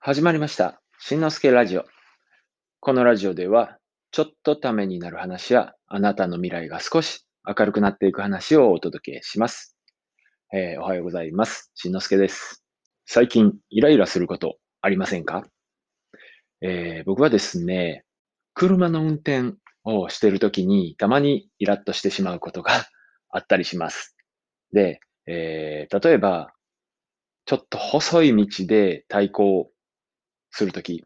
始まりました。しんのすけラジオ。このラジオでは、ちょっとためになる話や、あなたの未来が少し明るくなっていく話をお届けします。えーおはようございます。しんのすけです。最近、イライラすることありませんか？えー僕はですね、車の運転をしているときに、たまにイラッとしてしまうことが あったりします。で、えー例えば、ちょっと細い道で対向するとき、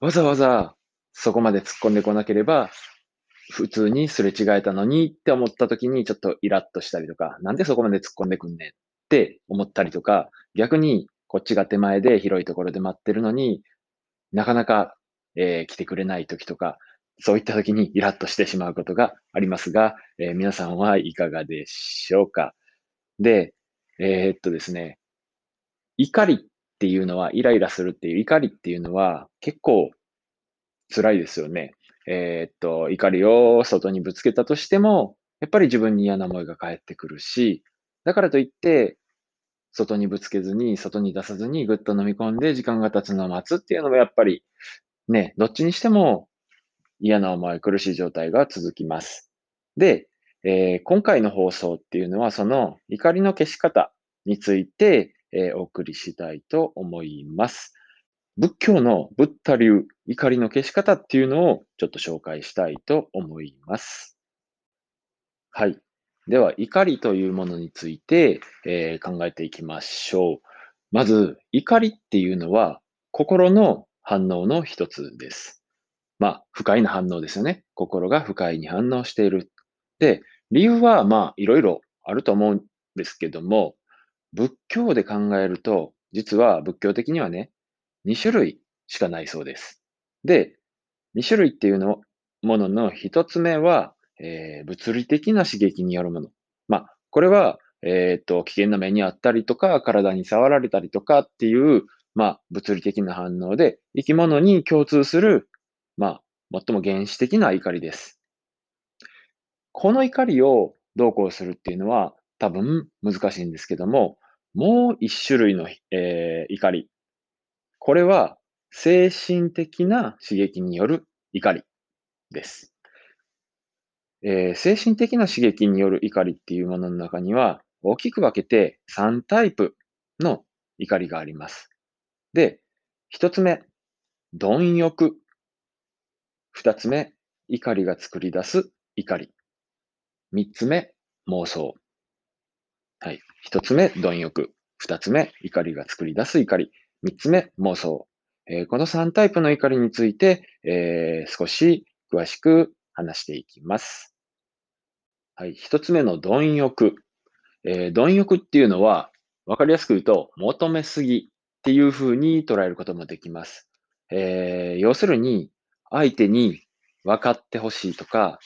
わざわざそこまで突っ込んでこなければ、普通にすれ違えたのにって思ったときにちょっとイラッとしたりとか、なんでそこまで突っ込んでくんねんって思ったりとか、逆にこっちが手前で広いところで待ってるのになかなか、えー来てくれないときとか、そういったときにイラッとしてしまうことがありますが、えー皆さんはいかがでしょうか？で、えーっとですね、怒りっっていうのは、イライラするっていう怒りっていうのは結構辛いですよね。えーっと、怒りを外にぶつけたとしても、やっぱり自分に嫌な思いが返ってくるし、だからといって、外にぶつけずに、外に出さずにぐっと飲み込んで時間が経つのを待つっていうのもやっぱりね、どっちにしても嫌な思い、苦しい状態が続きます。で、えー今回の放送っていうのはその怒りの消し方について、えーお送りしたいと思います。仏教のブッダ流怒りの消し方っていうのをちょっと紹介したいと思います。はい。では、怒りというものについて、えー考えていきましょう。まず、怒りっていうのは心の反応の一つです。まあ、不快な反応ですよね。心が不快に反応している。で、理由はまあ、いろいろあると思うんですけども、仏教で考えると、実は仏教的にはね、2種類しかないそうです。で、2種類っていうのものの1つ目は、えー物理的な刺激によるもの。まあ、これは、えっと、危険な目にあったりとか、体に触られたりとかっていう、まあ、物理的な反応で、生き物に共通する、まあ、最も原始的な怒りです。この怒りをどうこうするっていうのは多分難しいんですけども、もう一種類の、えー怒り。これは精神的な刺激による怒りです。えー精神的な刺激による怒りっていうものの中には大きく分けて3タイプの怒りがあります。で、一つ目、貪欲。二つ目、怒りが作り出す怒り。三つ目、妄想。はい。一つ目、貪欲。二つ目、怒りが作り出す怒り。三つ目、妄想。えーこの3タイプの怒りについて、えー少し詳しく話していきます。はい。一つ目の貪欲。えー貪欲っていうのは、わかりやすく言うと、求めすぎっていうふうに捉えることもできます。えー要するに、相手に分かってほしいとか、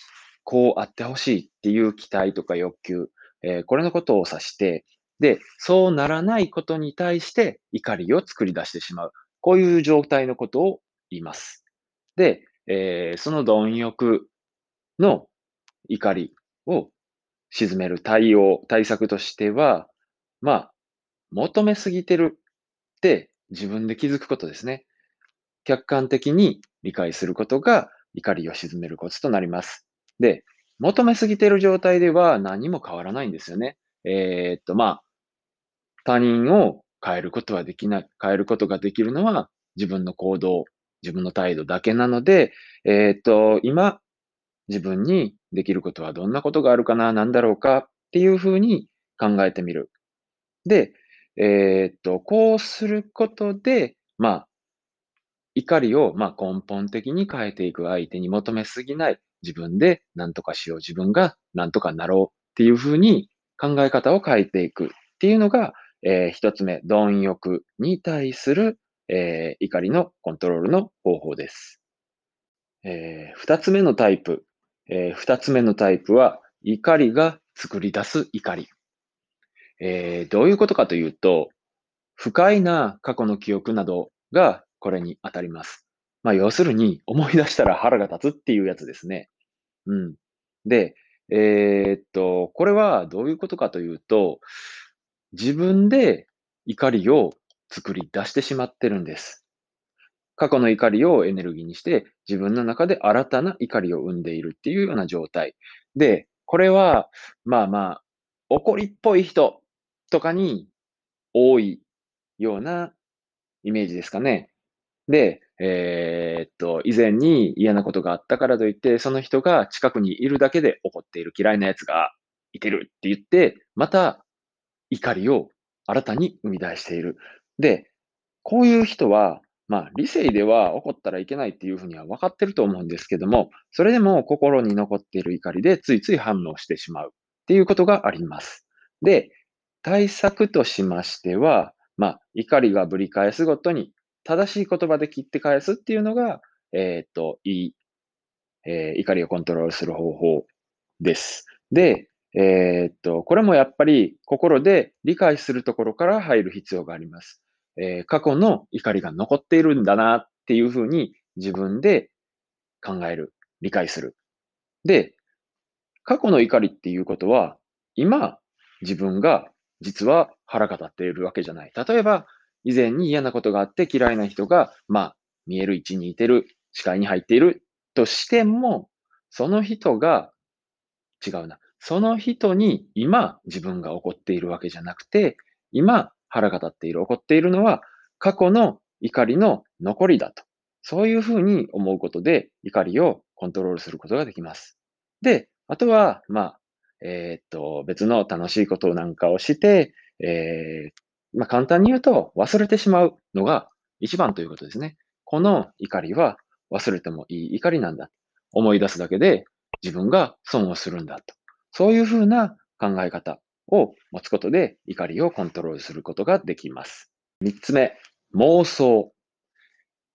こうあってほしいっていう期待とか欲求、えーこれのことを指して、で、そうならないことに対して怒りを作り出してしまう。こういう状態のことを言います。で、えーその貪欲の怒りを沈める対応、対策としては、まあ、求めすぎてるって自分で気づくことですね。客観的に理解することが怒りを鎮めるコツとなります。で、求めすぎてる状態では何も変わらないんですよね。えーっと、まあ、他人を変えることはできない、変えることができるのは自分の行動、自分の態度だけなので、えーっと、今、自分にできることはどんなことがあるかな、なんだろうかっていうふうに考えてみる。で、えーっと、こうすることで、まあ、怒りを、まあ、根本的に変えていく相手に求めすぎない自分で何とかしよう、自分が何とかなろうっていうふうに考え方を変えていくっていうのが、えー一つ目、貪欲に対する、えー怒りのコントロールの方法です。えー二つ目のタイプ、えー二つ目のタイプは、怒りが作り出す怒り。えーどういうことかというと、不快な過去の記憶などがこれに当たります。まあ、要するに、思い出したら腹が立つっていうやつですね。うん。で、えーっと、これはどういうことかというと、自分で怒りを作り出してしまってるんです。過去の怒りをエネルギーにして、自分の中で新たな怒りを生んでいるっていうような状態。で、これは、まあまあ、怒りっぽい人とかに多いようなイメージですかね。で、えー、っと、以前に嫌なことがあったからといって、その人が近くにいるだけで怒っている嫌いな奴がいてるって言って、また怒りを新たに生み出している。で、こういう人は、まあ、理性では怒ったらいけないっていうふうには分かってると思うんですけども、それでも心に残っている怒りでついつい反応してしまうっていうことがあります。で、対策としましては、まあ、怒りがぶり返すごとに正しい言葉で切って返すっていうのが、えっ、と、いい、えー、怒りをコントロールする方法です。で、えっと、これもやっぱり心で理解するところから入る必要があります。えー、過去の怒りが残っているんだなっていうふうに自分で考える、理解する。で、過去の怒りっていうことは、今、自分が実は腹が立っているわけじゃない。例えば、以前に嫌なことがあって嫌いな人が、まあ、見える位置にいてる、視界に入っているとしても、その人が、違うな。その人に今自分が怒っているわけじゃなくて、今腹が立っている、怒っているのは過去の怒りの残りだと。そういうふうに思うことで怒りをコントロールすることができます。で、あとは、まあ、えー、っと、別の楽しいことなんかをして、えー、まあ、簡単に言うと、忘れてしまうのが一番ということですね。この怒りは忘れてもいい怒りなんだ。思い出すだけで自分が損をするんだと。そういうふうな考え方を持つことで怒りをコントロールすることができます。三つ目、妄想。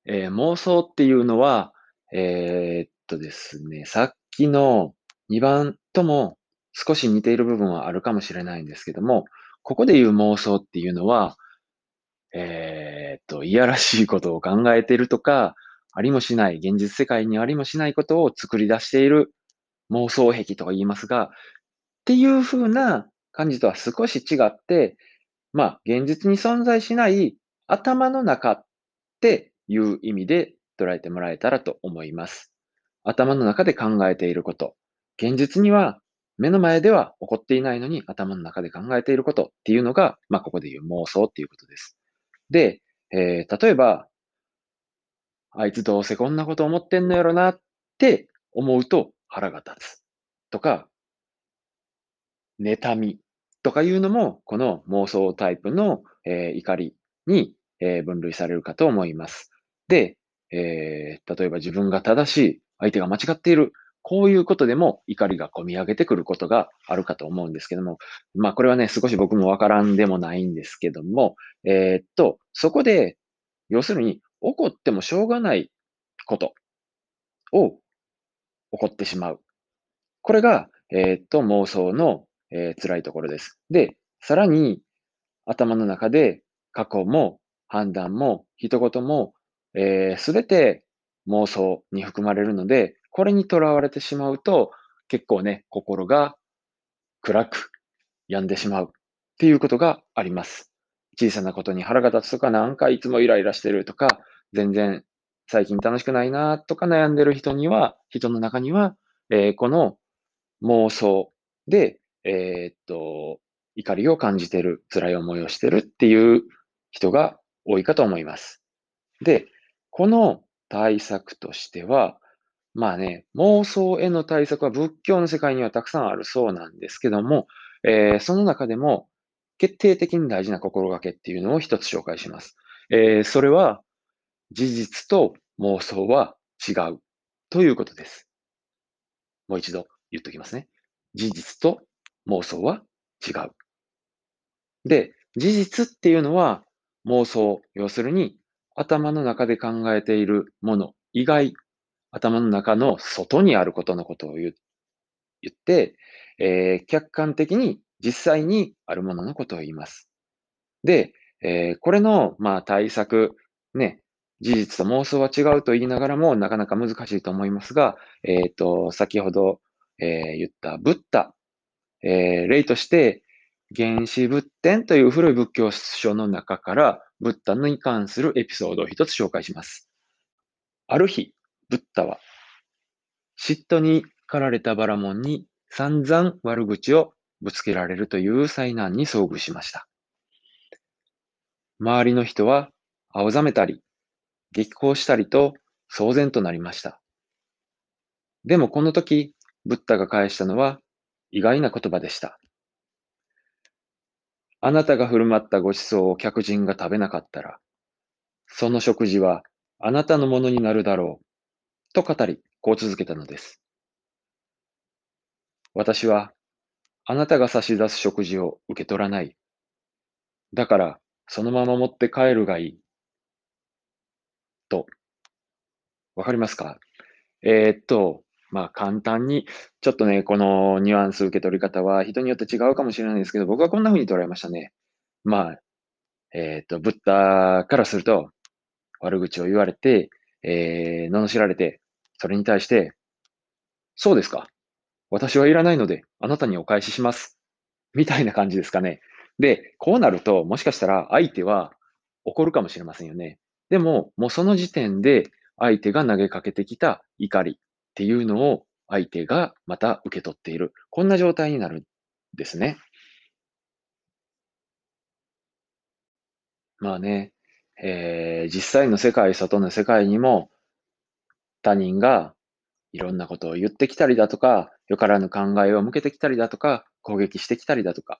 えー、妄想っていうのは、えー、っとですね、さっきの2番とも少し似ている部分はあるかもしれないんですけども、ここで言う妄想っていうのは、えー、っと、いやらしいことを考えているとか、ありもしない、現実世界にありもしないことを作り出している妄想癖とか言いますが、っていう風な感じとは少し違って、まあ、現実に存在しない頭の中っていう意味で捉えてもらえたらと思います。頭の中で考えていること。現実には目の前では起こっていないのに頭の中で考えていることっていうのが、まあ、ここで言う妄想っていうことです。で、えー、例えば、あいつどうせこんなこと思ってんのやろなって思うと腹が立つ。とか、妬みとかいうのも、この妄想タイプの、えー、怒りに、えー、分類されるかと思います。で、えー、例えば自分が正しい、相手が間違っているこういうことでも怒りが込み上げてくることがあるかと思うんですけども、まあこれはね、少し僕もわからんでもないんですけども、えー、っと、そこで、要するに怒ってもしょうがないことを起こってしまう。これが、えー、っと、妄想の、えー、辛いところです。で、さらに頭の中で過去も判断も一言も、えー、全て妄想に含まれるので、これにとらわれてしまうと、結構ね、心が暗く病んでしまうっていうことがあります。小さなことに腹が立つとか、なんかいつもイライラしてるとか、全然最近楽しくないなとか悩んでる人には、人の中には、えー、この妄想で、えー、っと、怒りを感じてる、辛い思いをしてるっていう人が多いかと思います。で、この対策としては、まあね、妄想への対策は仏教の世界にはたくさんあるそうなんですけども、えー、その中でも決定的に大事な心がけっていうのを一つ紹介します。えー、それは、事実と妄想は違うということです。もう一度言っときますね。事実と妄想は違う。で、事実っていうのは妄想、要するに頭の中で考えているもの以外頭の中の外にあることのことを言って、えー、客観的に実際にあるもののことを言います。で、えー、これの、まあ、対策、ね、事実と妄想は違うと言いながらも、なかなか難しいと思いますが、え、ー、と、先ほど、えー、言ったブッダ、えー、例として、原始仏典という古い仏教書の中から、ブッダに関するエピソードを一つ紹介します。ある日、ブッダは、嫉妬に駆られたバラモンに散々悪口をぶつけられるという災難に遭遇しました。周りの人は青ざめたり、激高したりと騒然となりました。でもこの時、ブッダが返したのは意外な言葉でした。あなたが振る舞ったご馳走を客人が食べなかったら、その食事はあなたのものになるだろう。と語り、こう続けたのです。私は、あなたが差し出す食事を受け取らない。だから、そのまま持って帰るがいい。と。わかりますか？えー、っと、まあ簡単に、ちょっとね、このニュアンス受け取り方は人によって違うかもしれないですけど、僕はこんな風に捉えましたね。まあ、えっ、と、ブッダからすると、悪口を言われて、えー、罵られて、それに対して、そうですか。私はいらないので、あなたにお返しします。みたいな感じですかね。で、こうなると、もしかしたら相手は怒るかもしれませんよね。でも、もうその時点で相手が投げかけてきた怒りっていうのを相手がまた受け取っている。こんな状態になるんですね。まあね、えー、実際の世界、外の世界にも他人がいろんなことを言ってきたりだとか、よからぬ考えを向けてきたりだとか、攻撃してきたりだとか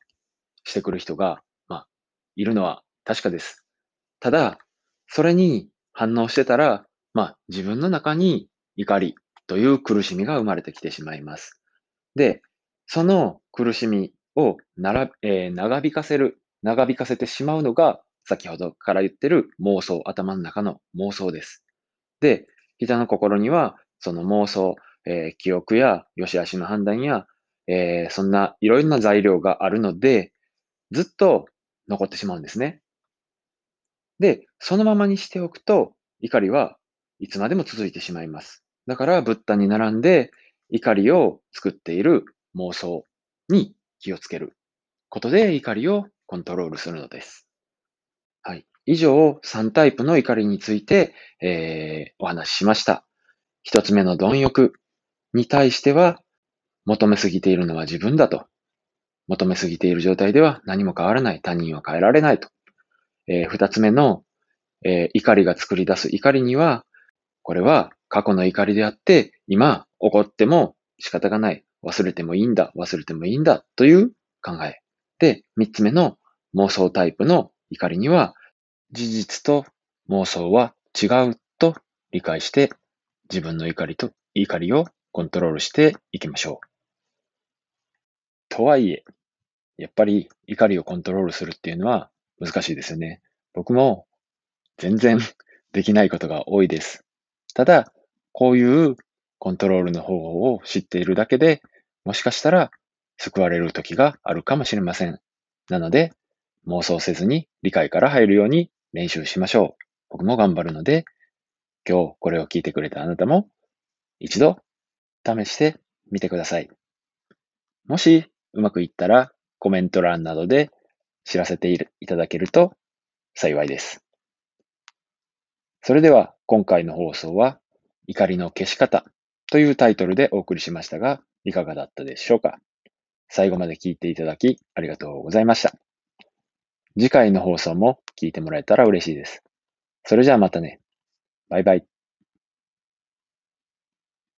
してくる人が、まあ、いるのは確かです。ただ、それに反応してたら、まあ、自分の中に怒りという苦しみが生まれてきてしまいます。で、その苦しみをなら、えー、長引かせる、長引かせてしまうのが、先ほどから言ってる妄想、頭の中の妄想です。で、人の心には、その妄想、えー、記憶や良し悪しの判断や、えー、そんないろいろな材料があるので、ずっと残ってしまうんですね。で、そのままにしておくと、怒りはいつまでも続いてしまいます。だから、ブッダに並んで怒りを作っている妄想に気をつけることで怒りをコントロールするのです。以上、3タイプの怒りについて、えー、お話ししました。一つ目の貪欲に対しては、求めすぎているのは自分だと。求めすぎている状態では何も変わらない。他人は変えられないと。えー、二つ目の、えー、怒りが作り出す怒りには、これは過去の怒りであって、今怒っても仕方がない。忘れてもいいんだ。忘れてもいいんだ。という考え。で、三つ目の妄想タイプの怒りには、事実と妄想は違うと理解して自分の怒りと怒りをコントロールしていきましょう。とはいえ、やっぱり怒りをコントロールするっていうのは難しいですよね。僕も全然できないことが多いです。ただ、こういうコントロールの方法を知っているだけで、もしかしたら救われる時があるかもしれません。なので、妄想せずに理解から入るように練習しましょう。僕も頑張るので、今日これを聞いてくれたあなたも一度試してみてください。もしうまくいったらコメント欄などで知らせていただけると幸いです。それでは今回の放送は怒りの消し方というタイトルでお送りしましたがいかがだったでしょうか最後まで聞いていただきありがとうございました。次回の放送も聞いてもらえたら嬉しいです。それじゃあまたね。バイバイ。